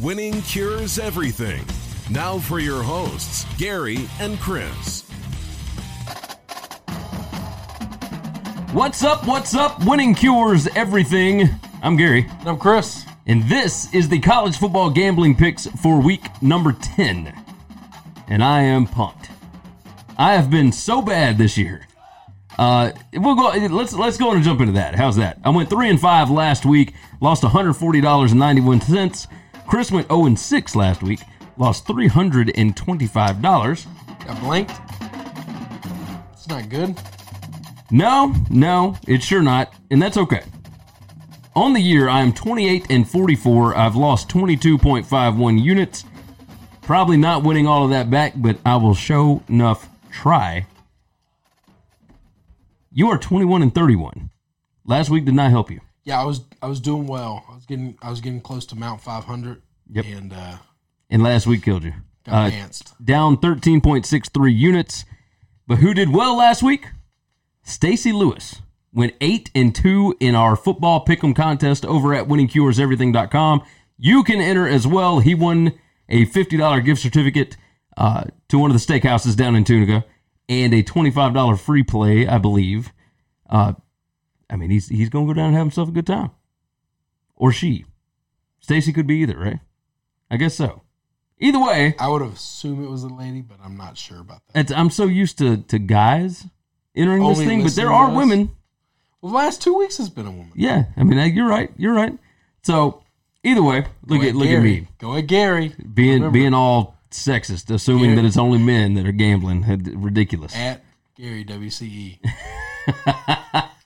Winning cures everything. Now for your hosts, Gary and Chris. What's up? What's up? Winning cures everything. I'm Gary, I'm Chris. and this is the college football gambling picks for week number 10. And I am pumped. I have been so bad this year. Uh, we'll go. Let's let's go and jump into that. How's that? I went three and five last week, lost one hundred forty dollars and ninety one cents. Chris went zero and six last week, lost three hundred and twenty five dollars. Got blanked. It's not good. No, no, it's sure not, and that's okay. On the year, I am 28 and 44. I've lost 22.51 units. Probably not winning all of that back, but I will show enough try. You are 21 and 31. Last week did not help you. Yeah, I was I was doing well. I was getting I was getting close to Mount 500. Yep. And uh, And last week killed you. got Uh, down 13.63 units. But who did well last week? Stacy Lewis went 8 and 2 in our football pick'em contest over at winningcureseverything.com. You can enter as well. He won a $50 gift certificate uh, to one of the steakhouses down in Tunica and a $25 free play, I believe. Uh, I mean, he's he's going to go down and have himself a good time. Or she. Stacy could be either, right? I guess so. Either way, I would have assumed it was a lady, but I'm not sure about that. it's, I'm so used to, to guys entering this thing, but there are women. Well, the last two weeks has been a woman. Yeah, I mean, you're right. You're right. So either way, look at look at me Go at Gary. being Remember, being all sexist, assuming Gary- that it's only men that are gambling. Ridiculous. at Gary WCE.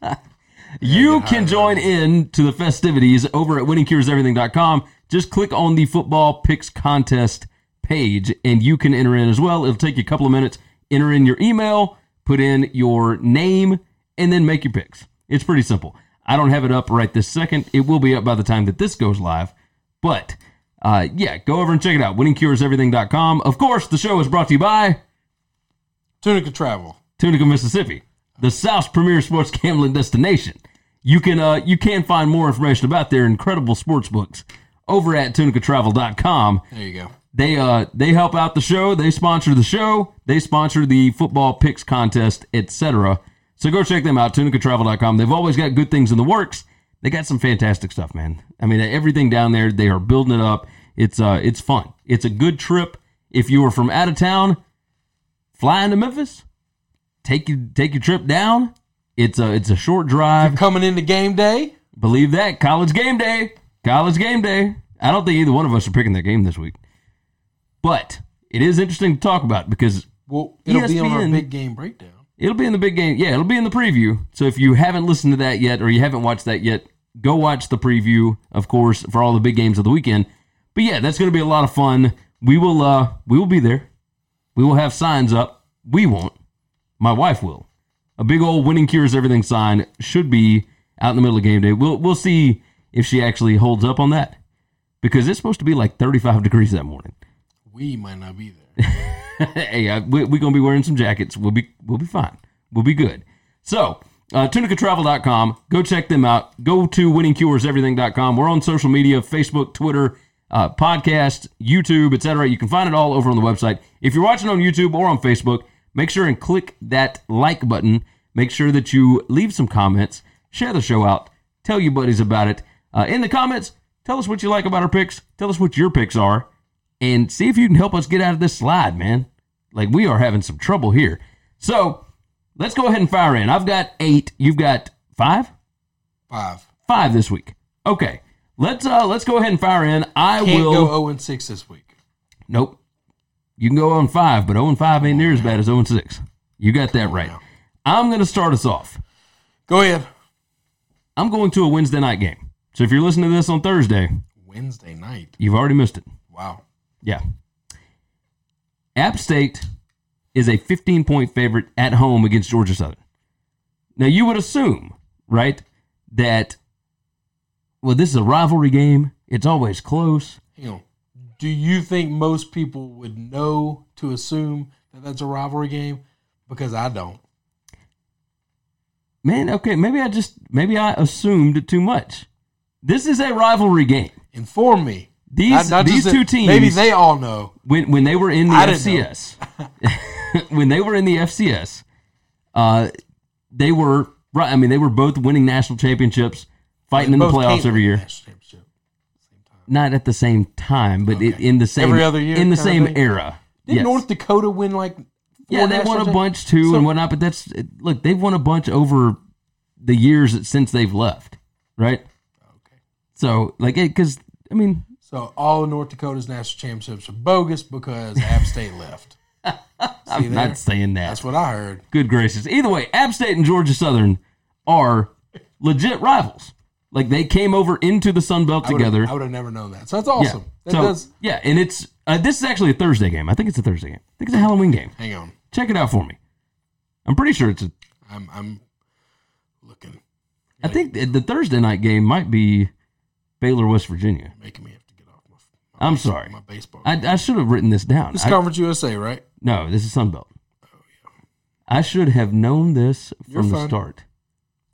You can join in to the festivities over at winningcureseverything.com. Just click on the football picks contest page and you can enter in as well. It'll take you a couple of minutes. Enter in your email, put in your name, and then make your picks. It's pretty simple. I don't have it up right this second. It will be up by the time that this goes live. But uh, yeah, go over and check it out. Winningcureseverything.com. Of course, the show is brought to you by Tunica Travel. Tunica, Mississippi, the South's premier sports gambling destination. You can uh, you can find more information about their incredible sports books over at tunicatravel.com. There you go. They uh they help out the show, they sponsor the show, they sponsor the football picks contest, etc. So go check them out, tunicatravel.com. They've always got good things in the works. They got some fantastic stuff, man. I mean, everything down there, they are building it up. It's uh it's fun. It's a good trip. If you are from out of town, flying to Memphis, take you take your trip down. It's a it's a short drive. Coming into game day. Believe that. College game day. College game day. I don't think either one of us are picking that game this week. But it is interesting to talk about because Well, it'll be on our big game breakdown. it'll be in the big game. Yeah, it'll be in the preview. So if you haven't listened to that yet or you haven't watched that yet, go watch the preview, of course, for all the big games of the weekend. But yeah, that's going to be a lot of fun. We will uh we will be there. We will have signs up. We won't. My wife will. A big old winning cures everything sign should be out in the middle of game day. We'll we'll see if she actually holds up on that. Because it's supposed to be like 35 degrees that morning. We might not be there. hey, uh, we, we're gonna be wearing some jackets. We'll be we'll be fine. We'll be good. So, uh, tunicatravel.com. Go check them out. Go to winningcureseverything.com. We're on social media: Facebook, Twitter, uh, podcast, YouTube, etc. You can find it all over on the website. If you're watching on YouTube or on Facebook, make sure and click that like button Make sure that you leave some comments, share the show out, tell your buddies about it. Uh, in the comments, tell us what you like about our picks. Tell us what your picks are, and see if you can help us get out of this slide, man. Like we are having some trouble here. So let's go ahead and fire in. I've got eight. You've got five. Five. Five this week. Okay. Let's uh let's go ahead and fire in. I Can't will go 0 and 6 this week. Nope. You can go oh on five, but 0 and 5 ain't near as bad as 0 and 6. You got that right. I'm going to start us off. Go ahead. I'm going to a Wednesday night game. So if you're listening to this on Thursday, Wednesday night. you've already missed it. Wow. Yeah. App State is a 15 point favorite at home against Georgia Southern. Now, you would assume, right, that, well, this is a rivalry game. It's always close. Hang on. Do you think most people would know to assume that that's a rivalry game? Because I don't. Man, okay, maybe I just, maybe I assumed too much. This is a rivalry game. Inform me. These- Not- not these two teams- Maybe they all know. when when they were in the I. FCS, when they were in the FCS, uh, they were right. I mean, they were both winning national championships, fighting in the playoffs every year. Not at the same time, but it, in the same Every other year in the same era. Did Yes. North Dakota win like? Four yeah, they won a bunch too So- and whatnot. But that's look, they've won a bunch over the years since they've left, right? Okay. So like, because I mean, So all of North Dakota's national championships are bogus because App State left. I'm there? not saying that. That's what I heard. Good gracious. Either way, App State and Georgia Southern are legit rivals. Like they came over into the Sun Belt I together. I would have never known that. So that's awesome. Yeah. That so does. yeah, and it's uh, this is actually a Thursday game. I think it's a Thursday game. I think it's a Halloween game. Hang on. Check it out for me. I'm pretty sure it's a. I'm I'm looking, I think the Thursday night game might be Baylor, West Virginia. making me have to get off my. my I'm sorry. My baseball. I, I should have written this down. It's I- Conference USA, right? no, this is Sun Belt. Oh, yeah. I should have known this You're from the start.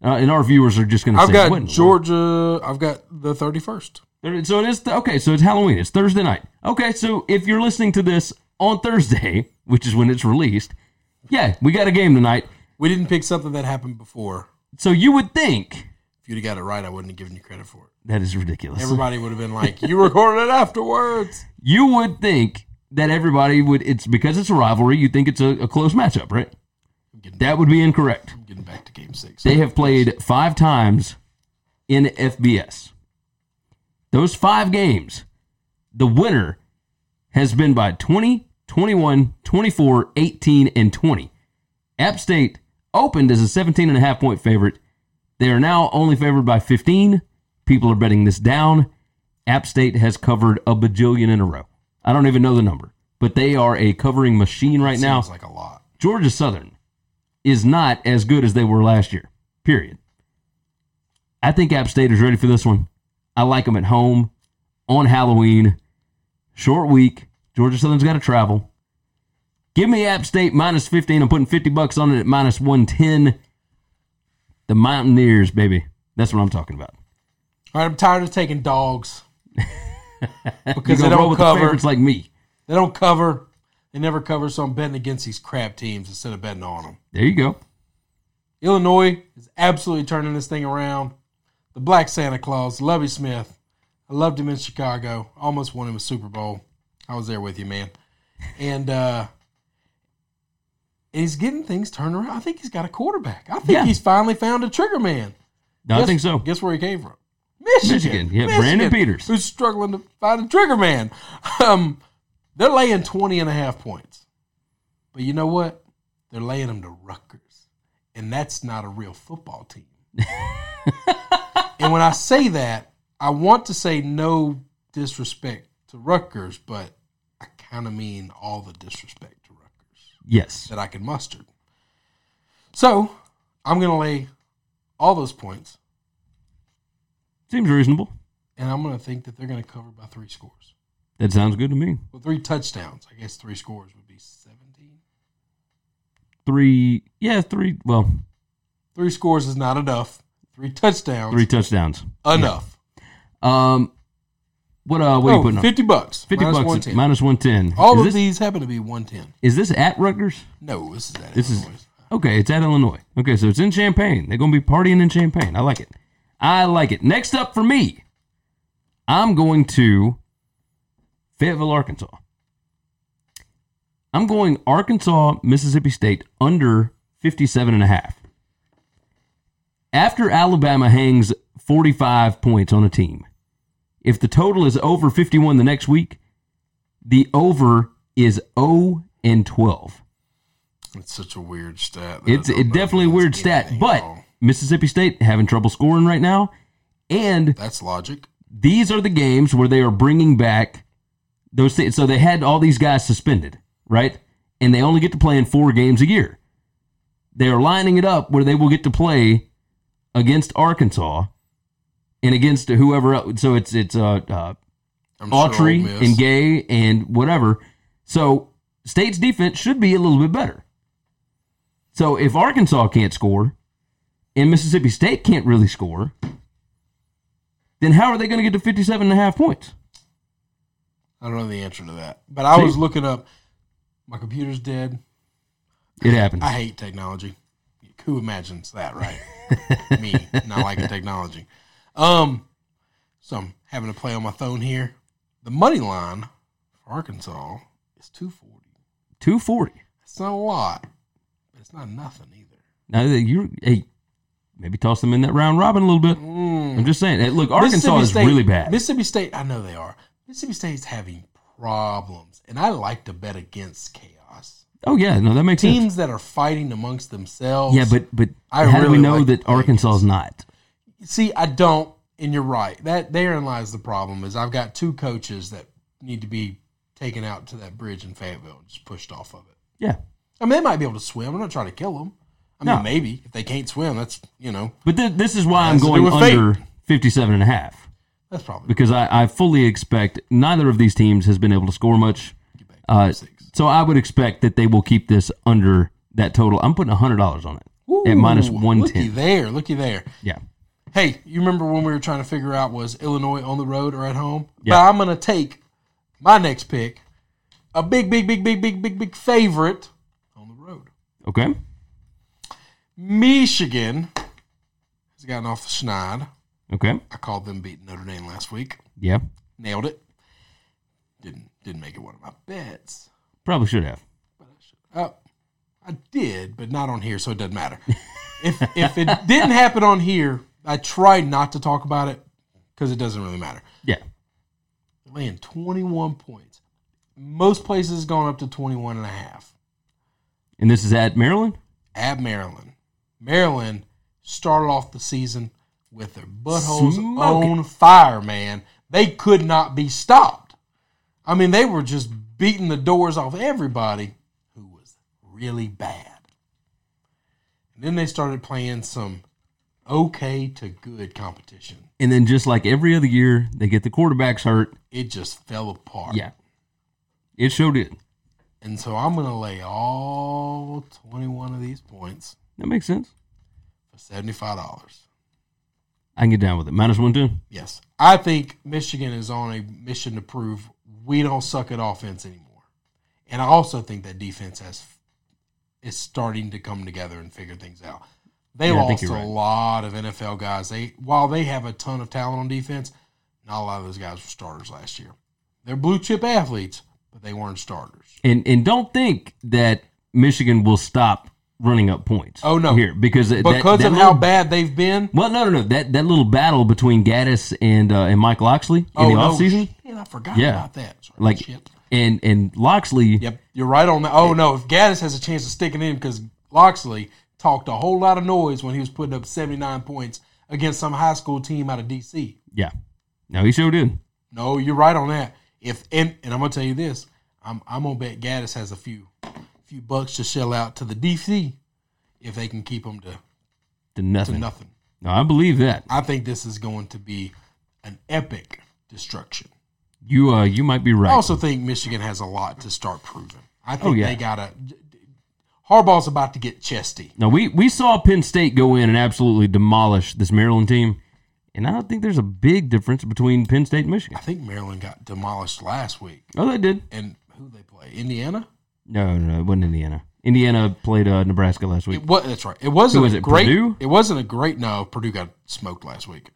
Uh, and our viewers are just going to I've got "What in the? Georgia. I've got the thirty first. So it is okay. So it's Halloween. It's Thursday night. Okay, so if you're listening to this on Thursday, which is when it's released, yeah, we got a game tonight. We didn't pick something that happened before. So you would think If you'd have got it right, I wouldn't have given you credit for it. that is ridiculous. Everybody would have been like, "You recorded it afterwards." you would think that everybody would. It's because it's a rivalry. You think it's a, a close matchup, right? That would be incorrect. I'm getting back to Game Six. They have played five times in FBS. Those five games, the winner has been by 20, 21, 24, 18, and 20. App State opened as a 17 and a half point favorite. They are now only favored by 15. People are betting this down. App State has covered a bajillion in a row. I don't even know the number, but they are a covering machine right now. Seems like a lot. Georgia Southern is not as good as they were last year. Period. I think App State is ready for this one. I like them at home on Halloween. Short week. Georgia Southern's got to travel. Give me App State minus 15. I'm putting 50 bucks on it at minus 110. The Mountaineers, baby. That's what I'm talking about. All right, I'm tired of taking dogs because they don't with the cover. favorites like me. They don't cover. They never cover. So I'm betting against these crap teams instead of betting on them. There you go. Illinois is absolutely turning this thing around. The Black Santa Claus, Lovie Smith. I loved him in Chicago. Almost won him a Super Bowl. I was there with you, man. And uh he's getting things turned around. I think he's got a quarterback. I think Yeah. he's finally found a trigger man. No, I think so. Guess where he came from? Michigan. Michigan. Yeah, Brandon Peters. Who's struggling to find a trigger man. Um, they're laying 20 and a half points. But you know what? They're laying them to Rutgers. And that's not a real football team. and when I say that, I want to say no disrespect to Rutgers, but I kind of mean all the disrespect to Rutgers Yes. that I can muster. So I'm going to lay all those points, Seems reasonable. and I'm going to think that they're going to cover by three scores. That sounds good to me. Well, three touchdowns. I guess three scores would be 17. Three, yeah, three, well, Three scores is not enough. Three touchdowns, three touchdowns. enough. Um, what uh, what are you Oh, putting on? 50 bucks. 50 minus bucks, 110. minus 110. All is of this, these happen to be 110. Is this at Rutgers? No, this is that. This is- Illinois. Okay, it's at Illinois. Okay, so it's in Champaign. They're going to be partying in Champaign. I like it. I like it. Next up for me, I'm going to Fayetteville, Arkansas. I'm going Arkansas, Mississippi State under 57 and a half. After Alabama hangs 45 points on a team, if the total is over 51 the next week, the over is 0 and 12. It's such a weird stat. It's it definitely a weird stat, but. Mississippi State having trouble scoring right now, and that's logic. these are the games where they are bringing back those things. So they had all these guys suspended, right? And they only get to play in four games a year. They are lining it up where they will get to play against Arkansas and against whoever else. So it's it's uh, uh I'm sure Autry and Gay and whatever. So State's defense should be a little bit better. So if Arkansas can't score and Mississippi State can't really score, then how are they going to get to 57 and a half points? I don't know the answer to that, but I See? was looking up. My computer's dead. It happens. I hate technology. Who imagines that, right? Me, not liking technology. Um, so I'm having to play on my phone here. The money line for Arkansas is two forty. 240. It's not a lot, but it's not nothing either. Now you hey, maybe toss them in that round robin a little bit. I'm just saying. Hey, Look, Arkansas is State- really bad. Mississippi State, I know they are. Mississippi State's having problems, and I like to bet against chaos. oh yeah, no, that makes sense. Teams that are fighting amongst themselves. Yeah, but but I how do we know like that Arkansas is not? See, I don't, and you're right. That therein lies the problem. Is I've got two coaches that need to be taken out to that bridge in Fayetteville and just pushed off of it. Yeah. I mean, they might be able to swim. I'm not trying to kill them. I mean, No. maybe if they can't swim, that's you know But th- this is why I'm Has to do going with fate. under 57 and a half. That's probably because I, I fully expect neither of these teams has been able to score much. Uh, so I would expect that they will keep this under that total. I'm putting hundred dollars on it at minus Ooh, one Looky there, looky there. Yeah, Hey, you remember when we were trying to figure out was Illinois on the road or at home? Yeah. But I'm going to take my next pick, a big, big, big, big, big, big, big favorite on the road. okay. Michigan has gotten off the schneid. Okay. I called them beating Notre Dame last week. Yeah. Nailed it. Didn't didn't make it one of my bets. Probably should have. Oh, I did, but not on here, so it doesn't matter. if if it didn't happen on here, I tried not to talk about it because it doesn't really matter. Yeah. laying 21 points. Most places gone up to 21 and a half. And this is at Maryland. At Maryland. Maryland started off the season with their buttholes Smoking. on fire, man. They could not be stopped. I mean, they were just beating the doors off everybody who was really bad. And then they started playing some okay to good competition. And then just like every other year, they get the quarterbacks hurt. It just fell apart. Yeah. It showed it. And so I'm going to lay all 21 of these points That makes sense. for $75. I can get down with it. Minus one ten. Yes. I think Michigan is on a mission to prove we don't suck at offense anymore. And I also think that defense has is starting to come together and figure things out. They Yeah, lost a right. lot of NFL guys. They while they have a ton of talent on defense, not a lot of those guys were starters last year. They're blue chip athletes, but they weren't starters. And and don't think that Michigan will stop running up points. Oh, no. here because that- Because that of little- how bad they've been. Well, no, no, no. That that little battle between Gattis and uh, and Mike Locksley in oh the no, offseason, shit, I forgot Yeah. about that. Sorry, like shit. and and Locksley, Yep, you're right on that. Oh no, if Gattis has a chance of sticking in because Locksley talked a whole lot of noise when he was putting up 79 points against some high school team out of DC. yeah, no, he sure did. No, you're right on that. If and, and I'm gonna tell you this, I'm I'm gonna bet Gattis has a few few bucks to shell out to the DC if they can keep them to, To to nothing. nothing. No, I believe that. I think this is going to be an epic destruction. You uh, you might be right. I also think Michigan has a lot to start proving. I think Oh, yeah. they gotta. Harbaugh's about to get chesty. now we we saw Penn State go in and absolutely demolish this Maryland team, and I don't think there's a big difference between Penn State and Michigan. I think Maryland got demolished last week. Oh, they did. And who they play? Indiana? No, no, it wasn't Indiana. Indiana played uh, Nebraska last week. It was, that's right. It wasn't Who was a it, great. Purdue? It wasn't a great. No, Purdue got smoked last week.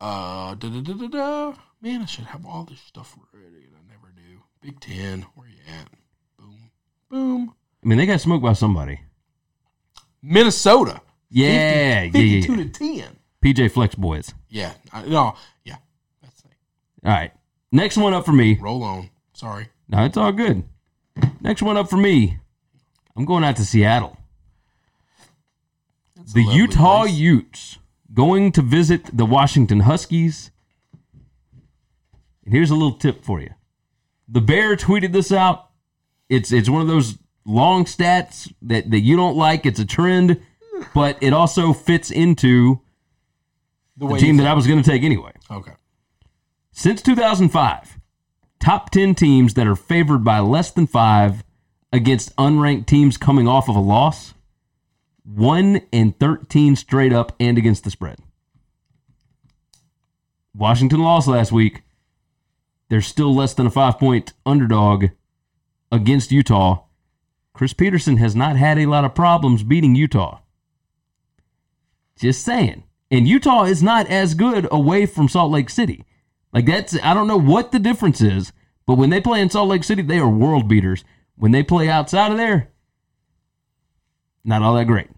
Uh, da, da, da, da, da. man, I should have all this stuff ready, and I never do. Big Ten, where you at? Boom, boom. I mean, they got smoked by somebody. Minnesota. Yeah, 50, yeah, yeah, 52 yeah. to ten. PJ Fleck's boys. Yeah, I, no, yeah. That's it. All right. Next one up for me. Roll on. Sorry. No, it's all good. Next one up for me. I'm going out to Seattle. That's The Utah place. Utes going to visit the Washington Huskies. And here's a little tip for you. The Bear tweeted this out. It's it's one of those long stats that, that you don't like. It's a trend, but it also fits into the the team that I was going to take anyway. Okay. Since 2005, top 10 teams that are favored by less than five against unranked teams coming off of a loss, 1 and 13 straight up and against the spread. Washington lost last week. They're still less than a five point underdog against Utah. Chris Petersen has not had a lot of problems beating Utah. Just saying. And Utah is not as good away from Salt Lake City. Like that's I don't know what the difference is, but when they play in Salt Lake City, they are world beaters. When they play outside of there, not all that great.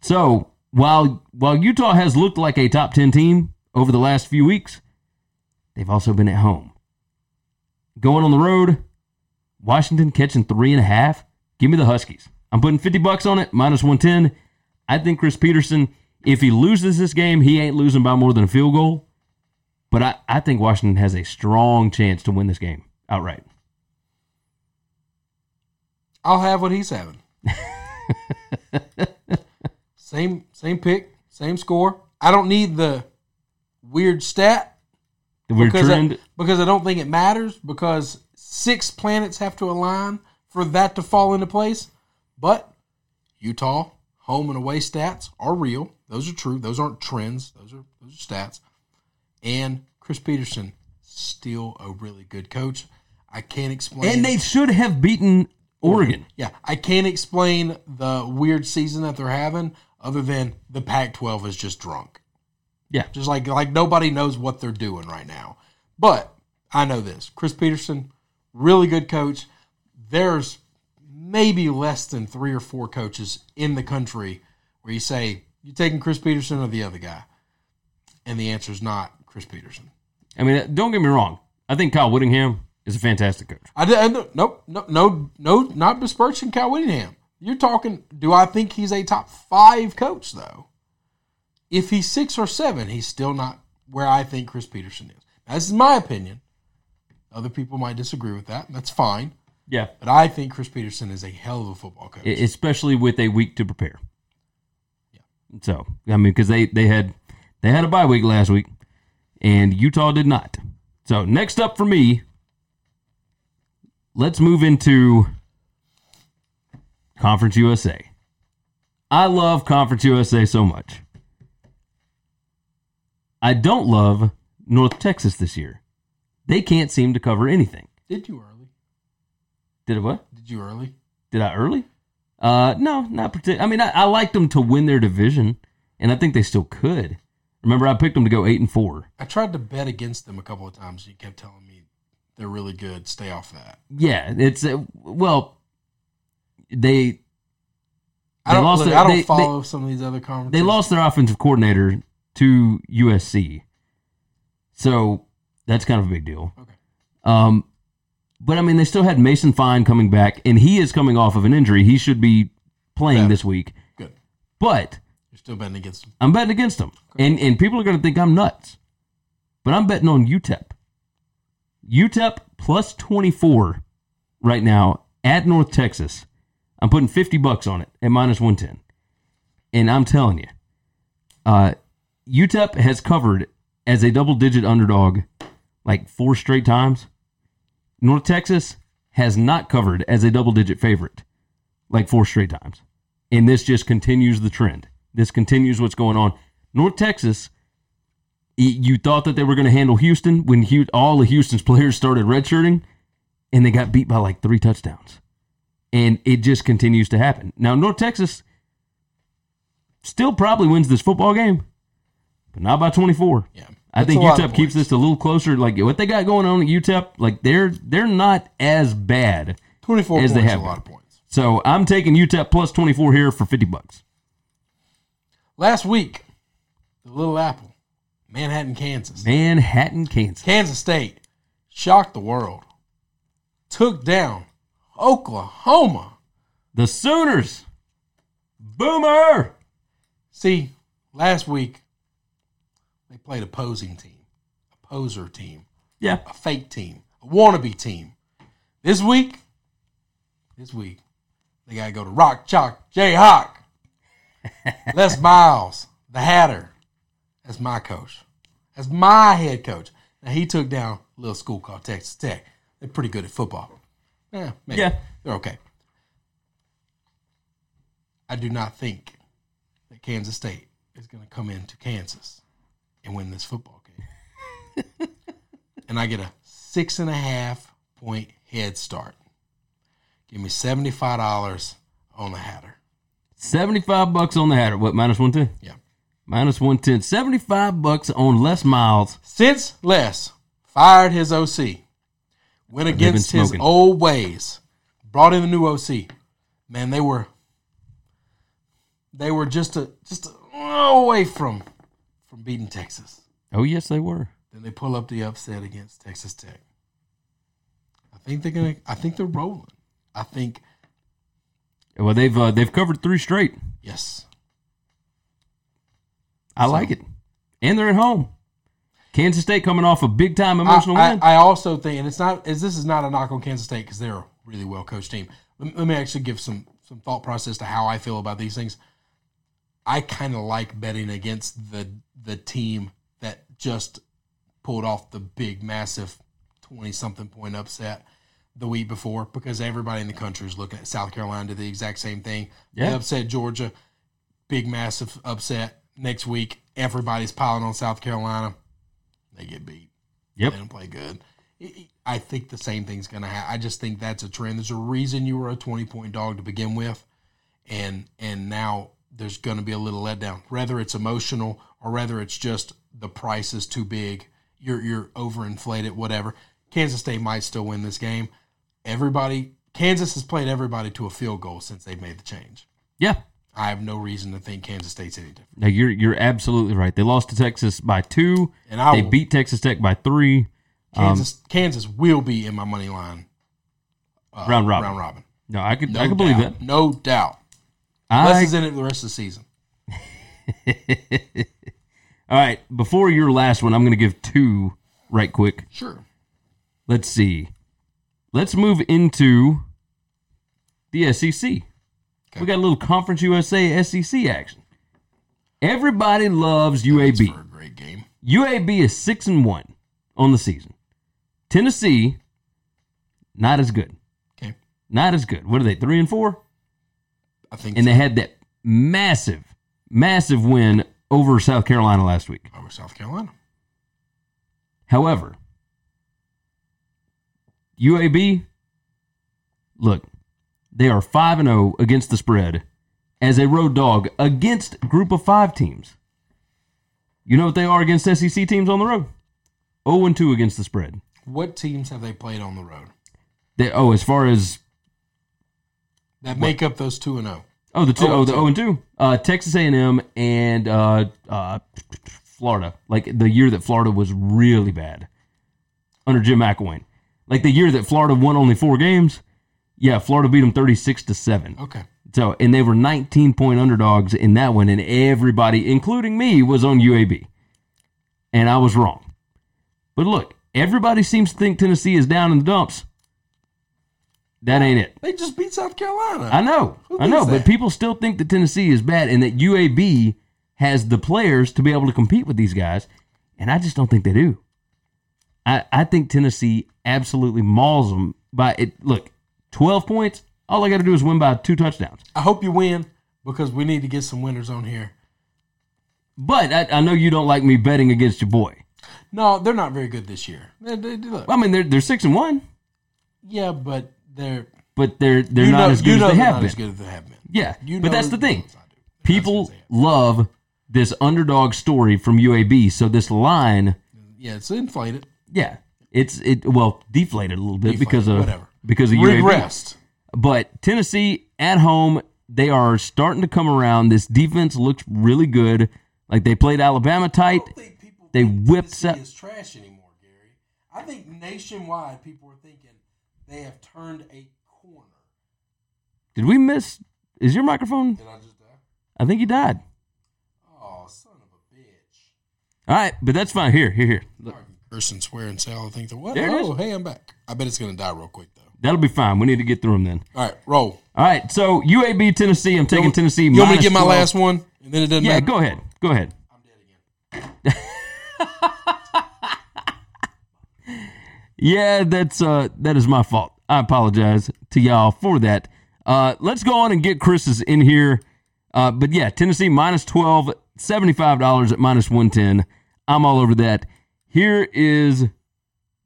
So while while Utah has looked like a top ten team over the last few weeks, they've also been at home. Going on the road, Washington catching three and a half. Give me the Huskies. I'm putting 50 bucks on it, minus 110. I think Chris Petersen, if he loses this game, he ain't losing by more than a field goal. But I, I think Washington has a strong chance to win this game outright. I'll have what he's having. same same pick, same score. I don't need the weird stat The weird because trend. I, because I don't think it matters because six planets have to align for that to fall into place. But Utah home and away stats are real. Those are true. Those aren't trends. Those are those are stats. And Chris Petersen still a really good coach. I can't explain. and they should have beaten Oregon. Yeah, I can't explain the weird season that they're having other than the Pac-12 is just drunk. Yeah. Just like like nobody knows what they're doing right now. But I know this. Chris Petersen, really good coach. There's maybe less than 3 or 4 coaches in the country where you say, you're taking Chris Petersen or the other guy?" And the answer is not Chris Petersen. I mean, don't get me wrong. I think Kyle Whittingham is a fantastic coach. I, did, I no, nope, no, no, no, not besmirching Kyle Whittingham. You're talking. Do I think he's a top five coach though? If he's six or seven, he's still not where I think Chris Petersen is. Now, this is my opinion. Other people might disagree with that. That's fine. Yeah. But I think Chris Petersen is a hell of a football coach. Especially with a week to prepare. Yeah. So I mean, because they they had they had a bye week last week, and Utah did not. So next up for me, let's move into Conference USA. I love Conference USA so much. I don't love North Texas this year. They can't seem to cover anything. Did you early? Did it what? Did you early? Did I early? Uh, no, not particularly. I mean, I, I liked them to win their division, and I think they still could. Remember, I picked them to go eight and four. I tried to bet against them a couple of times. You kept telling me they're really good. Stay off that. Yeah, it's uh, well, they I They don't. lost look, their- I don't they- follow some of these other conferences. they lost their offensive coordinator to USC, so that's kind of a big deal. Okay. Um, but I mean, they still had Mason Fine coming back, and he is coming off of an injury. He should be playing Better. this week, Good. but still betting against them. I'm betting against them, and and people are going to think I'm nuts, but I'm betting on UTEP. UTEP plus 24 right now at North Texas. I'm putting 50 bucks on it at minus 110, and I'm telling you, uh, UTEP has covered as a double digit underdog like four straight times. North Texas has not covered as a double digit favorite like four straight times. And this just continues the trend. This continues what's going on. North Texas, you thought that they were going to handle Houston when all of Houston's players started redshirting, and they got beat by like three touchdowns. and it just continues to happen. Now, North Texas still probably wins this football game, but not by 24. Yeah. I think a lot of UTEP keeps this a little closer. Like what they got going on at UTEP, like they're they're not as bad. 24 as points they have a lot of points. So I'm taking UTEP plus 24 here for 50 bucks. Last week, the Little Apple, Manhattan, Kansas. Manhattan, Kansas. Kansas State shocked the world. Took down Oklahoma. The Sooners. Boomer. See, last week they played a posing team, a poser team, Yeah. a fake team, a wannabe team. This week, this week, they got to go to Rock Chalk Jayhawk. Les Miles, the Hatter. That's my coach. That's my head coach. Now, he took down a little school called Texas Tech. They're pretty good at football. Yeah, maybe. Yeah. They're okay. I do not think that Kansas State is going to come into Kansas and win this football game. and I get a six and a half point head start. Give me $75 on the Hatter. 75 bucks on the Hatter. What, minus 110? Yeah. Minus 110. 75 bucks on Les Miles. Since Les fired his OC, went against his old ways, brought in a new OC, man, they were they were just a just a, away from from beating Texas. Oh, yes, they were. Then they pull up the upset against Texas Tech. I think they're gonna. I think they're rolling. I think Well, they've uh, they've covered three straight. yes. I So- like it. And they're at home. Kansas State coming off a big time emotional I, win. I also think, and it's not, is this is not a knock on Kansas State because they're a really well coached team. Let, let me actually give some some thought process to how I feel about these things. I kind of like betting against the the team that just pulled off the big, massive twenty something point upset the week before because everybody in the country is looking at South Carolina do the exact same thing. They Yeah. upset Georgia, big, massive upset. Next week, everybody's piling on South Carolina. They get beat. Yep. They don't play good. I- I think the same thing's going to happen. I just think that's a trend. There's a reason you were a 20 point dog to begin with, and and now there's going to be a little letdown. Whether it's emotional or whether it's just the price is too big, you're you're overinflated, whatever. Kansas State might still win this game. Everybody, Kansas has played everybody to a field goal since they've made the change. yeah. I have no reason to think Kansas State's any different. Now you're you're absolutely right. They lost to Texas by two. And I they will- beat Texas Tech by three. Kansas Kansas will be in my money line uh, Round robin. Round robin. No, I could No I could believe that. No doubt. I, Les is in it the rest of the season. all right. Before your last one, I'm going to give two right quick. Sure. Let's see. Let's move into the SEC. We got a little Conference USA SEC action. Everybody loves UAB. for a great game. UAB is six and one on the season. Tennessee, not as good. Okay. Not as good. What are they? Three and four? I think And they had that massive, massive win over South Carolina last week. over South Carolina. However, UAB, look, they are 5 and 0 against the spread as a road dog against group of 5 teams. You know what they are against SEC teams on the road? 0 and 2 against the spread. What teams have they played on the road They, oh, as far as that make up those two and zero? oh the two 0 oh the 0 and 2 uh, Texas A&M and uh, uh, Florida like the year that Florida was really bad under Jim McElwain like the year that Florida won only four games yeah Florida beat them 36 to 7 Okay. so and they were 19 point underdogs in that one and everybody including me was on UAB and I was wrong. But look everybody seems to think Tennessee is down in the dumps. That ain't it. They just beat South Carolina. I know, Who I know, but people still think that Tennessee is bad and that UAB has the players to be able to compete with these guys, and I just don't think they do. I, I think Tennessee absolutely mauls them by it. Look, twelve points. All I got to do is win by two touchdowns. I hope you win because we need to get some winners on here. But I, I know you don't like me betting against your boy. No, they're not very good this year. They- they- look, I mean, they're they're six and one, yeah, but they're but they're they're you not know, as good you as they have been. as good as they have been. Yeah, You but that's the thing. well as I do. People That's what they love this underdog story from UAB. So this line. Yeah, it's inflated. Yeah, it's it well deflated a little bit because of whatever. because of UAB. Regressed. But Tennessee at home, they are starting to come around. This defense looks really good. Like they played Alabama tight. They think whipped Tennessee Sa- is trash anymore, Gary. I think nationwide people are thinking they have turned a corner. Did we miss? Is your microphone? Did I just die? I think you died. Oh, son of a bitch! All right, but that's fine. Here, here, here. Look, I can curse and swear and say all the things that what? There it oh, is. hey, I'm back. I bet it's gonna die real quick though. that'll be fine. We need to get through them then. All right, roll. All right, so UAB Tennessee. I'm taking Tennessee. You want me to get my 12. last one, and then it doesn't Yeah, matter. go ahead. Go ahead. I'm dead again. Yeah, that's uh that is my fault. I apologize to y'all for that. Uh let's go on and get Chris's in here. Uh but yeah, Tennessee minus 12, $75 at minus 110. I'm all over that. Here is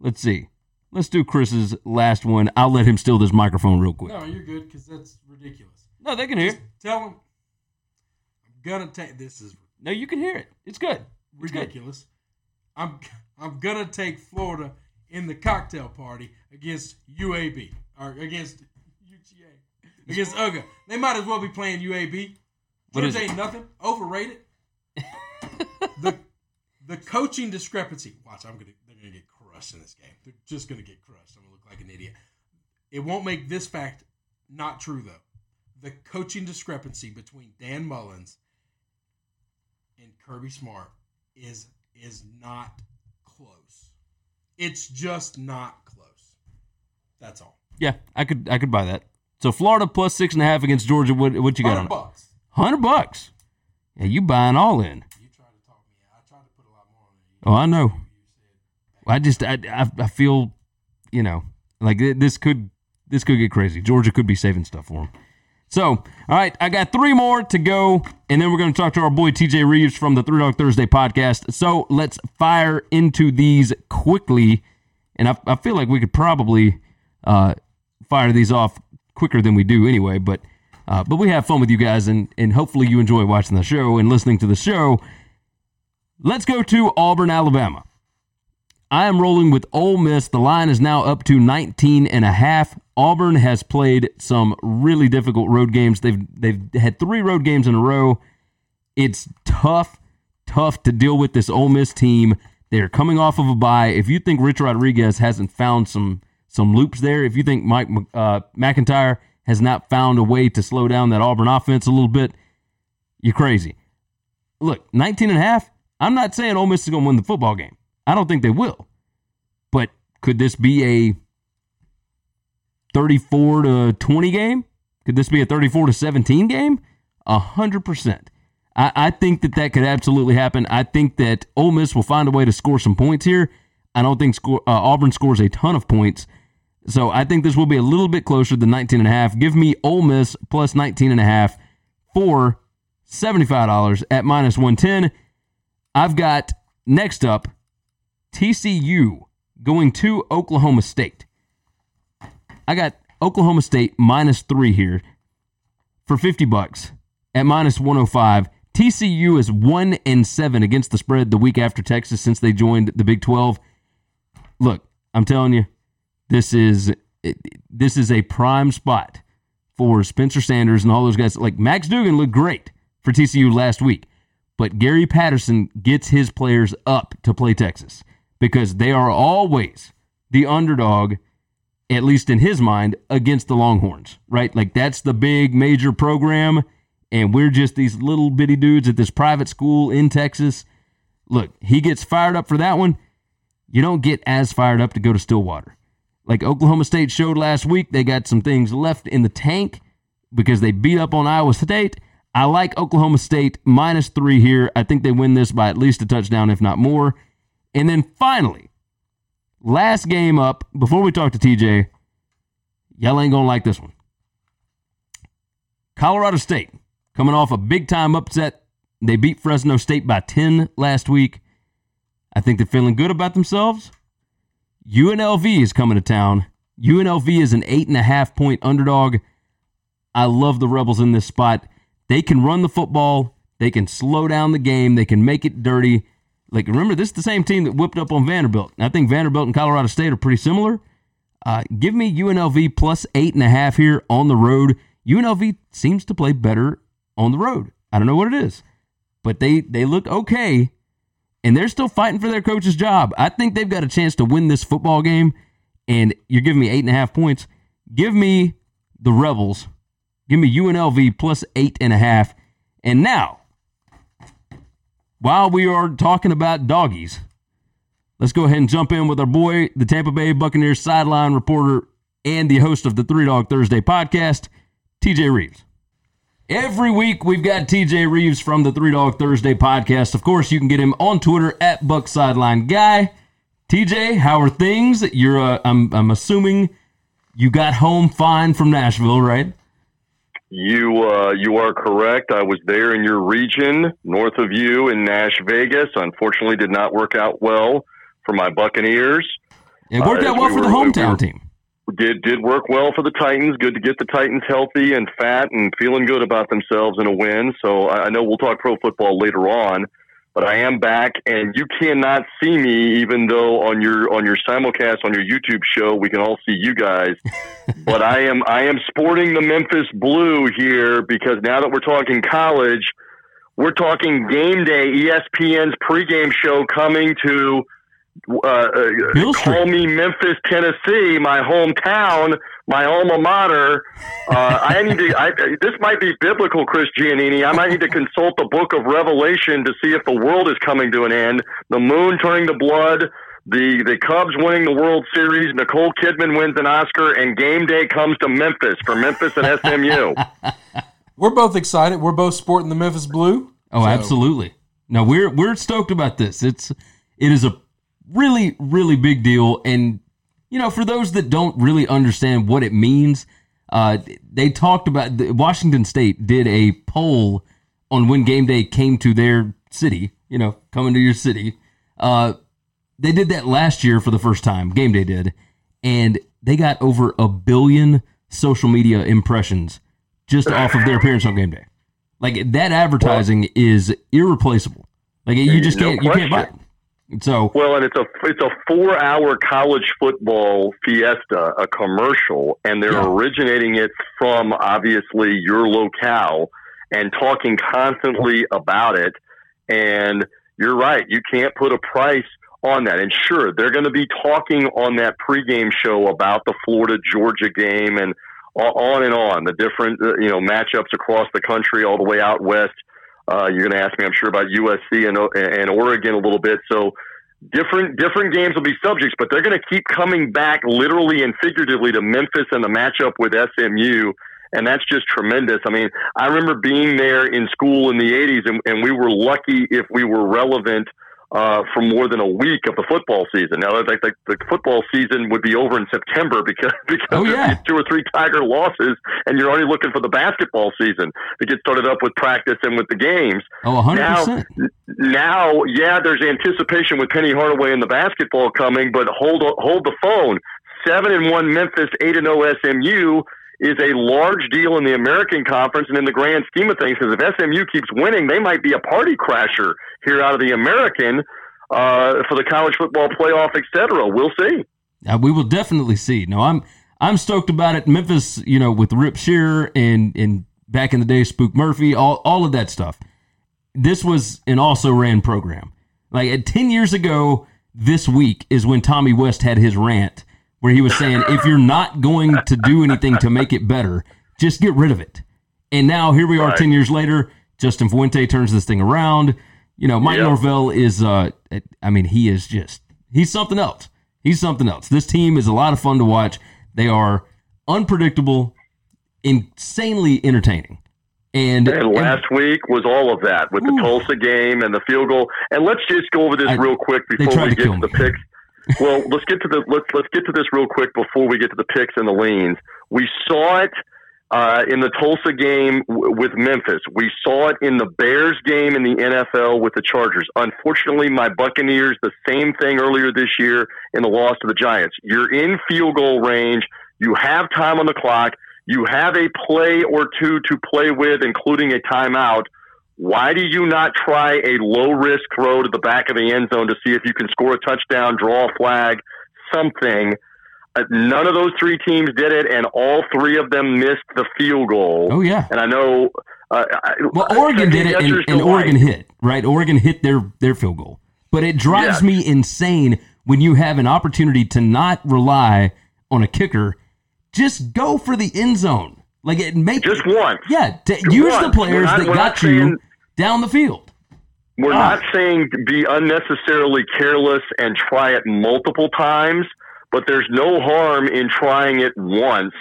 let's see. Let's do Chris's last one. I'll let him steal this microphone real quick. No, you're good because that's ridiculous. No, they can hear. Tell them I'm gonna take this is No, you can hear it. It's good. It's good. ridiculous. I'm I'm gonna take Florida in the cocktail party against UAB or against UGA against UGA. They might as well be playing UAB. What Georgia it? ain't nothing. Overrated. the the coaching discrepancy. Watch, I'm gonna they're gonna get crushed in this game. They're just gonna get crushed. I'm gonna look like an idiot. It won't make this fact not true though. The coaching discrepancy between Dan Mullins and Kirby Smart is is not close. It's just not close. That's all. Yeah, I could I could buy that. So Florida plus six and a half against Georgia. What what you got on Hundred bucks. Hundred bucks. Yeah, you buying all in. You tried to talk me. out. I tried to put a lot more on it. Oh, I know. I just I, I, I feel, you know, like th- this could this could get crazy. Georgia could be saving stuff for them. So, all right, I got three more to go, and then we're going to talk to our boy TJ Reeves from the Three Dog Thursday podcast. So let's fire into these quickly, and I, I feel like we could probably uh, fire these off quicker than we do anyway. But uh, but we have fun with you guys, and and hopefully you enjoy watching the show and listening to the show. Let's go to Auburn, Alabama. I am rolling with Ole Miss. The line is now up to 19 and a half. Auburn has played some really difficult road games. They've they've had three road games in a row. It's tough, tough to deal with this Ole Miss team. They're coming off of a bye. If you think Rich Rodriguez hasn't found some some loops there, if you think Mike uh, MacIntyre has not found a way to slow down that Auburn offense a little bit, you're crazy. Look, 19 and a half. I'm not saying Ole Miss is going to win the football game. I don't think they will. But could this be a 34 to 20 game? Could this be a 34 to 17 game? A hundred percent. I, I think that that could absolutely happen. I think that Ole Miss will find a way to score some points here. I don't think score, uh, Auburn scores a ton of points. So I think this will be a little bit closer than 19 and a half. Give me Ole Miss plus 19 and a half for $75 at minus 110. I've got next up TCU going to Oklahoma State. I got Oklahoma State minus three here for 50 bucks at minus 105. TCU is one and seven against the spread the week after Texas since they joined the Big 12. Look, I'm telling you, this is this is a prime spot for Spencer Sanders and all those guys. Like Max Duggan looked great for TCU last week, but Gary Patterson gets his players up to play Texas because they are always the underdog, at least in his mind, against the Longhorns, right? Like that's the big major program, and we're just these little bitty dudes at this private school in Texas. Look, he gets fired up for that one. You don't get as fired up to go to Stillwater. Like Oklahoma State showed last week, they got some things left in the tank because they beat up on Iowa State. I like Oklahoma State minus three here. I think they win this by at least a touchdown, if not more. And then finally, last game up before we talk to TJ, y'all ain't gonna like this one. Colorado State coming off a big time upset. They beat Fresno State by 10 last week. I think they're feeling good about themselves. UNLV is coming to town. UNLV is an eight and a half point underdog. I love the Rebels in this spot. They can run the football, they can slow down the game, they can make it dirty. Like, remember, this is the same team that whipped up on Vanderbilt. I think Vanderbilt and Colorado State are pretty similar. Uh, give me UNLV plus eight and a half here on the road. UNLV seems to play better on the road. I don't know what it is, but they they look okay, and they're still fighting for their coach's job. I think they've got a chance to win this football game, and you're giving me eight and a half points. Give me the Rebels. Give me UNLV plus eight and a half. And now, while we are talking about doggies, let's go ahead and jump in with our boy, the Tampa Bay Buccaneers sideline reporter and the host of the Three Dog Thursday podcast, TJ Reeves. Every week we've got TJ Reeves from the Three Dog Thursday podcast. Of course, you can get him on Twitter at Buck Sideline Guy. TJ, how are things? You're, uh, I'm, I'm assuming you got home fine from Nashville, right? You uh, you are correct. I was there in your region, north of you in Nash Vegas. Unfortunately, did not work out well for my Buccaneers. It worked Uh, out well we for the were- we hometown were- team. Did did work well for the Titans. Good to get the Titans healthy and fat and feeling good about themselves in a win. So I I know we'll talk pro football later on, but I am back, and you cannot see me, even though on your on your simulcast on your YouTube show we can all see you guys. but I am I am sporting the Memphis blue here because now that we're talking college, we're talking game day. ESPN's pregame show coming to uh, uh, call me Memphis, Tennessee, my hometown, my alma mater. Uh, I need to. I, this might be biblical, Chris Giannini. I might need to consult the Book of Revelation to see if the world is coming to an end. The moon turning to blood. The the Cubs winning the World Series. Nicole Kidman wins an Oscar, and game day comes to Memphis for Memphis and SMU. We're both excited. We're both sporting the Memphis Blue. Oh, So- absolutely. No, we're we're stoked about this. It's it is a really really big deal, and you know, for those that don't really understand what it means, uh, they talked about the, Washington State did a poll on when game day came to their city. You know, coming to your city. Uh, they did that last year for the first time. Game day did, and they got over a billion social media impressions just off of their appearance on game day. Like that advertising is irreplaceable. Like you just can't you can't buy it. So Well, and it's a it's a four hour college football fiesta, a commercial, and they're Yeah. originating it from obviously your locale and talking constantly about it. And you're right, you can't put a price on that. And sure, they're going to be talking on that pregame show about the Florida Georgia game and on and on the different uh, you know matchups across the country, all the way out west. Uh, you're going to ask me, I'm sure, about USC and, and Oregon a little bit. So different different games will be subjects, but they're going to keep coming back literally and figuratively to Memphis and the matchup with SMU. And that's just tremendous. I mean, I remember being there in school in the 80s, and, and we were lucky if we were relevant uh, for more than a week of the football season. Now, like the, the football season would be over in September because because Oh, yeah. two or three Tiger losses, and you're already looking for the basketball season to get started up with practice and with the games. oh, hundred Now, percent. now, yeah, there's anticipation with Penny Hardaway and the basketball coming, but hold hold the phone. Seven and one Memphis, eight and zero SMU is a large deal in the American Conference and in the grand scheme of things. Because if SMU keeps winning, they might be a party crasher here out of the American uh, for the college football playoff, et cetera. We'll see. Uh, we will definitely see. No, I'm I'm stoked about it. Memphis, you know, with Rip Scherer and and back in the day, Spook Murphy, all all of that stuff. This was an also ran program. Like at ten years ago, this week is when Tommy West had his rant where he was saying, if you're not going to do anything to make it better, just get rid of it. And now here we are, Right. ten years later. Justin Fuente turns this thing around. You know, Mike Yep. Norvell is. uh I mean, he is just he's something else. He's something else. This team is a lot of fun to watch. They are unpredictable, insanely entertaining. And, And last week was all of that with the Tulsa game and the field goal. And let's just go over this I- real quick before we to get kill to the picks. well, let's get to the let's let's get to this real quick before we get to the picks and the leans. We saw it uh, in the Tulsa game w- with Memphis. We saw it in the Bears game in the NFL with the Chargers. Unfortunately, my Buccaneers, the same thing earlier this year in the loss to the Giants. You're in field goal range. You have time on the clock. You have a play or two to play with, including a timeout. Why do you not try a low risk throw to the back of the end zone to see if you can score a touchdown, draw a flag, something? None of those three teams did it, and all three of them missed the field goal. Oh yeah. And I know. Uh, Well, Oregon did it, and, and. Oregon hit right. Oregon hit their their field goal, but it drives Yes. me insane when you have an opportunity to not rely on a kicker. Just go for the end zone. Like it make Just once. Yeah, to use once. the players not- that got you saying- down the field. We're Ah. not saying be unnecessarily careless and try it multiple times, but there's no harm in trying it once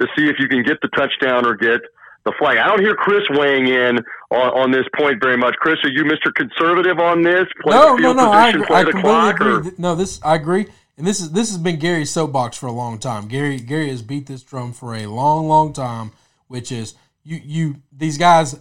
to see if you can get the touchdown or get the flag. I don't hear Chris weighing in on, on this point very much. Chris, are you Mr. Conservative on this? Play no, no, no. I, position, I the completely clock, agree. or- No, this I agree, and this is this has been Gary's soapbox for a long time. Gary Gary has beat this drum for a long, long time, which is you you these guys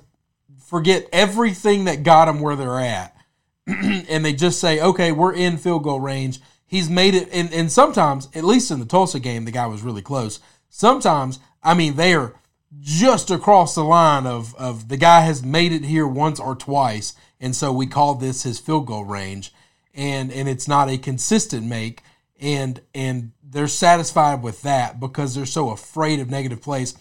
forget everything that got them where they're at, and they just say, okay, we're in field goal range. He's made it, and, and sometimes, at least in the Tulsa game, the guy was really close. Sometimes, I mean, they are just across the line of, of the guy has made it here once or twice, and so we call this his field goal range, and and it's not a consistent make, and and they're satisfied with that because they're so afraid of negative plays.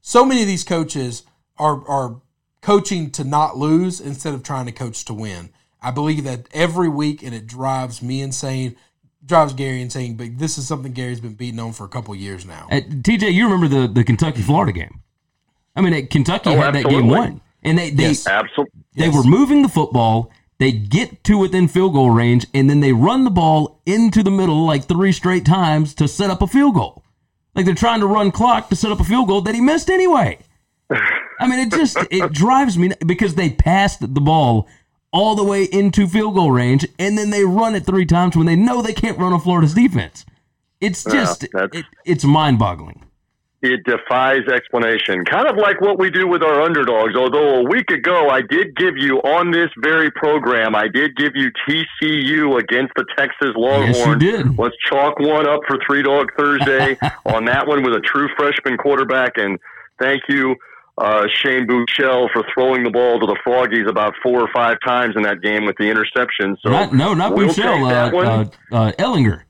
So many of these coaches are are coaching to not lose instead of trying to coach to win. I believe that every week, and it drives me insane, drives Gary insane. But this is something Gary's been beating on for a couple years now. Uh, TJ, you remember the the Kentucky Florida game? I mean, uh, Kentucky Oh, had that game won, and they they Yes. Absolutely. they Yes. were moving the football. They get to within field goal range, and then they run the ball into the middle like three straight times to set up a field goal. Like they're trying to run clock to set up a field goal that he missed anyway. I mean, it just it drives me because they passed the ball all the way into field goal range, and then they run it three times when they know they can't run on Florida's defense. It's just that's- it, it's mind boggling. It defies explanation. Kind of like what we do with our underdogs. Although a week ago I did give you on this very program, I did give you TCU against the Texas Longhorns. Yes, you did. Let's chalk one up for Three Dog Thursday on that one with a true freshman quarterback. And thank you, uh, Shane Buechele, for throwing the ball to the Froggies about four or five times in that game with the interception. So not, no, not we'll Buechele. Uh, uh, uh, Ehlinger,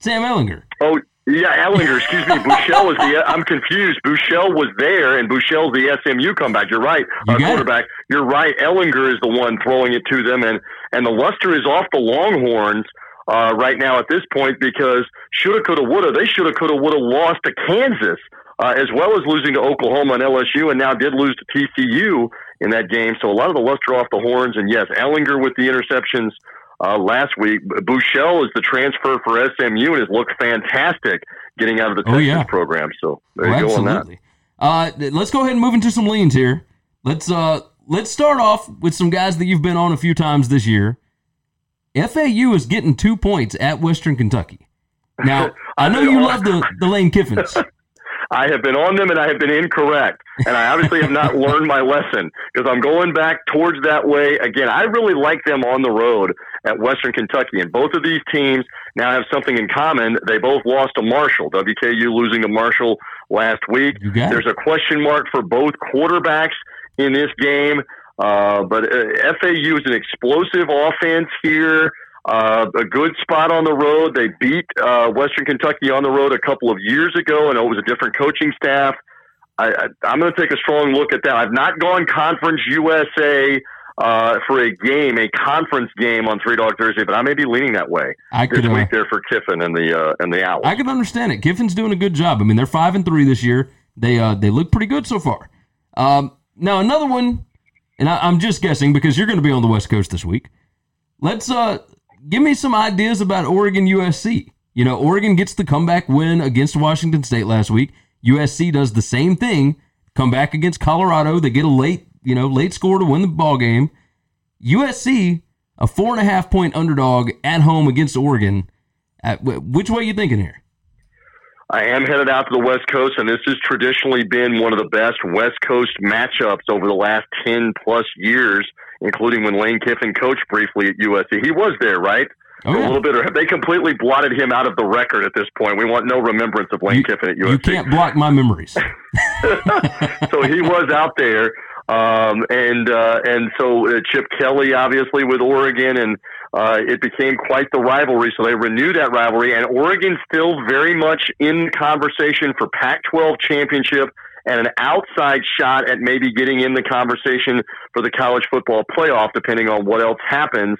Sam Ehlinger. Oh, yeah, Ehlinger. Excuse me. Buechele was the. I'm confused. Buechele was there, and Buechele's the SMU comeback. You're right. You Our got it. quarterback. You're right. Ehlinger is the one throwing it to them, and and the luster is off the Longhorns uh, right now at this point because shoulda, coulda, woulda. They shoulda, coulda, woulda lost to Kansas. Uh, as well as losing to Oklahoma and LSU, and now did lose to TCU in that game. So a lot of the luster off the horns. And yes, Ehlinger with the interceptions uh, last week. Buechele is the transfer for SMU and has looked fantastic getting out of the Oh, Texas yeah. program. So there Oh, you go on that. Uh, let's go ahead and move into some leans here. Let's uh, let's start off with some guys that you've been on a few times this year. FAU is getting two points at Western Kentucky. Now, I know you love the, the Lane Kiffins. I have been on them and I have been incorrect. And I obviously have not learned my lesson because I'm going back towards that way. Again, I really like them on the road at Western Kentucky. And both of these teams now have something in common. They both lost to Marshall, WKU losing to Marshall last week. You got it. There's a question mark for both quarterbacks in this game. Uh, but uh, FAU is an explosive offense here. Uh, a good spot on the road. They beat uh, Western Kentucky on the road a couple of years ago, and it was a different coaching staff. I, I, I'm going to take a strong look at that. I've not gone Conference USA uh, for a game, a conference game on Three Dog Thursday, but I may be leaning that way I this could week there for Kiffin and the uh, and the Owls. I can understand it. Kiffin's doing a good job. I mean, they're five and three this year. They uh they look pretty good so far. Um, now another one, and I, I'm just guessing because you're going to be on the West Coast this week. Let's uh give me some ideas about Oregon USC. You know, Oregon gets the comeback win against Washington State last week. USC does the same thing, come back against Colorado. They get a late, you know, late score to win the ball game. USC, a four and a half point underdog at home against Oregon. Uh, which way you thinking here? I am headed out to the West Coast, and this has traditionally been one of the best West Coast matchups over the last 10 plus years, including when Lane Kiffin coached briefly at USC. He was there, right? Oh, yeah. A little bit. Of, they completely blotted him out of the record at this point. We want no remembrance of Lane You, Kiffin at USC you can't block my memories. so he was out there, um, and uh, and so uh, Chip Kelly obviously with Oregon, and uh, it became quite the rivalry. So they renewed that rivalry, and Oregon still very much in conversation for Pac-12 championship and an outside shot at maybe getting in the conversation for the college football playoff, depending on what else happens.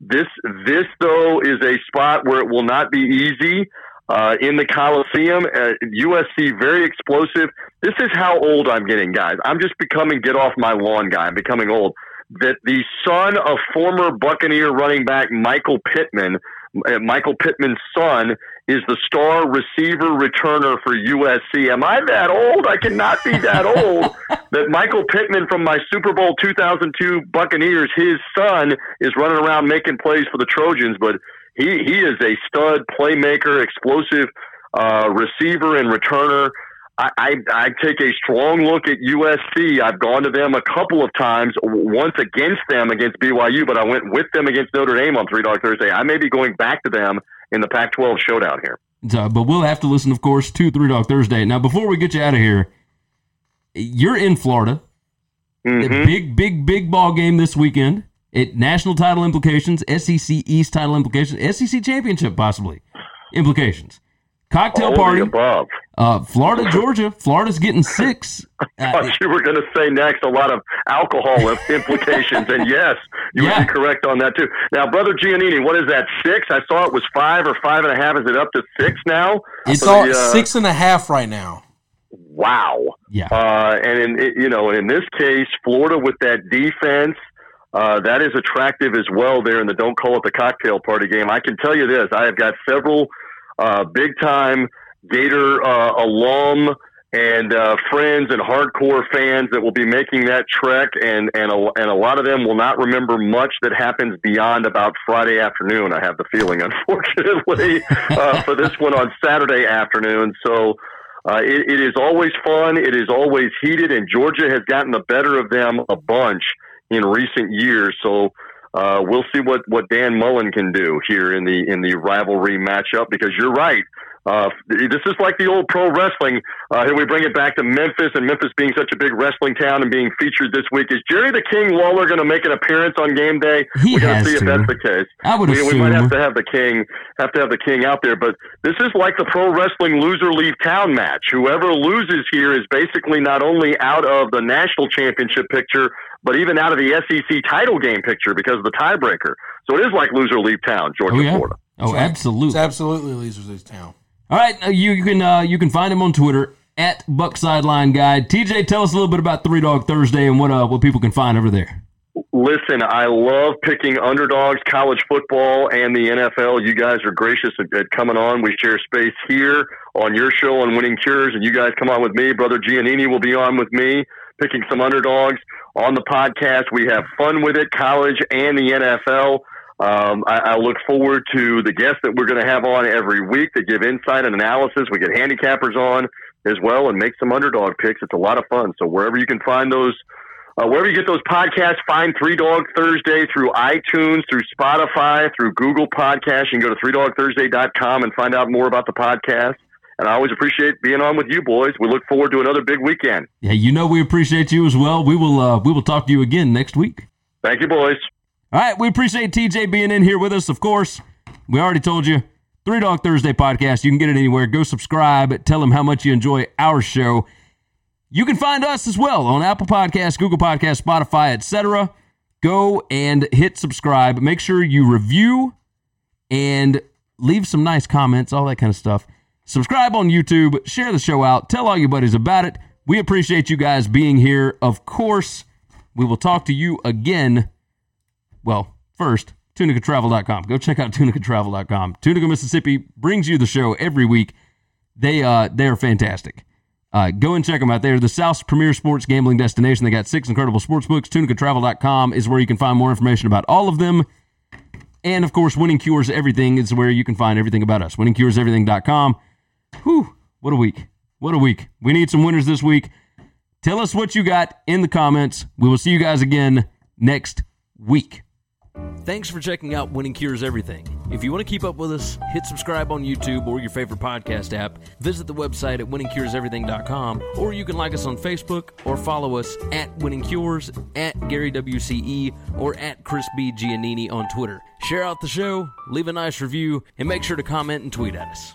This this though is a spot where it will not be easy. Uh, in the Coliseum, uh, USC very explosive. This is how old I'm getting, guys. I'm just becoming get off my lawn guy. I'm becoming old. That the son of former Buccaneer running back Michael Pittman, uh, Michael Pittman's son, is the star receiver returner for USC. Am I that old? I cannot be that old. that Michael Pittman from my Super Bowl 2002 Buccaneers, his son, is running around making plays for the Trojans, but he he is a stud playmaker, explosive uh, receiver and returner. I, I, I take a strong look at USC. I've gone to them a couple of times, once against them against BYU, but I went with them against Notre Dame on Three Dog Thursday. I may be going back to them in the Pac-12 showdown here. So, but we'll have to listen, of course, to Three Dog Thursday. Now, before we get you out of here, you're in Florida. A Mhm. big, big, big ball game this weekend. It national title implications, SEC East title implications, SEC championship possibly implications. Cocktail party, above. uh, Florida, Georgia. Florida's getting six. I Uh, thought you were going to say next a lot of alcohol implications, and yes, you Yeah. would be correct on that too. Now, brother Giannini, what is that? Six? I saw it was five or five and a half. Is it up to six now? It's It's all the, uh, six and a half right now. Wow. yeah. Uh, and in you know, in this case, Florida with that defense, uh, that is attractive as well. There in the don't call it the cocktail party game. I can tell you this: I have got several uh, big time Gator uh, alum and uh, friends and hardcore fans that will be making that trek, and and a, and a lot of them will not remember much that happens beyond about Friday afternoon. I have the feeling, unfortunately, uh, for this one on Saturday afternoon. So. Uh, it, it is always fun. It is always heated, and Georgia has gotten the better of them a bunch in recent years. So uh, we'll see what, what Dan Mullen can do here in the in the rivalry matchup. Because you're right, uh, this is like the old pro wrestling. Uh, here we bring it back to Memphis, and Memphis being such a big wrestling town and being featured this week. Is Jerry the King Lawler going to make an appearance on game day? He We're going to see if that's the case. I would we, assume. we might have to have the king have to have the king out there but this is like the pro wrestling loser leave town match whoever loses here is basically not only out of the national championship picture but even out of the sec title game picture because of the tiebreaker so it is like loser leave town georgia oh yeah. florida Oh, It's absolutely. loser Lee's town. All right, uh, you, you can uh, you can find him on Twitter at Buck Sideline Guide. TJ, tell us a little bit about Three Dog Thursday and what uh, what people can find over there. Listen, I love picking underdogs, college football, and the NFL. You guys are gracious at, at coming on. We share space here on your show on Winning Cures, and you guys come on with me. Brother Giannini will be on with me, picking some underdogs on the podcast. We have fun with it, college and the NFL. Um, I, I look forward to the guests that we're going to have on every week to give insight and analysis. We get handicappers on as well and make some underdog picks. It's a lot of fun. So wherever you can find those uh, wherever you get those podcasts, find Three Dog Thursday through iTunes, through Spotify, through Google Podcasts. You can go to threedogthursday.com and find out more about the podcast. And I always appreciate being on with you boys. We look forward to another big weekend. Yeah, you know we appreciate you as well. We will uh, we will talk to you again next week. Thank you, boys. All right, we appreciate TJ being in here with us. Of course, we already told you Three Dog Thursday podcast. You can get it anywhere. Go subscribe. Tell them how much you enjoy our show. You can find us as well on Apple Podcasts, Google Podcasts, Spotify, etc. Go and hit subscribe. Make sure you review and leave some nice comments, all that kind of stuff. Subscribe on YouTube, share the show out, tell all your buddies about it. We appreciate you guys being here. Of course, we will talk to you again. Well, first, tunicatravel.com. Go check out tunicatravel.com. Tunica, Mississippi brings you the show every week. They uh they are fantastic. Uh, go and check them out. They're the South's premier sports gambling destination. They got six incredible sports books. Tunicatravel.com is where you can find more information about all of them. And of course, Winning Cures Everything is where you can find everything about us. WinningCuresEverything.com. Whew, What a week. What a week. We need some winners this week. Tell us what you got in the comments. We will see you guys again next week. Thanks for checking out Winning Cures Everything. If you want to keep up with us, hit subscribe on YouTube or your favorite podcast app. Visit the website at winningcureseverything.com, or you can like us on Facebook or follow us at Winning Cures, at Gary WCE, or at Chris B. Giannini on Twitter. Share out the show, leave a nice review, and make sure to comment and tweet at us.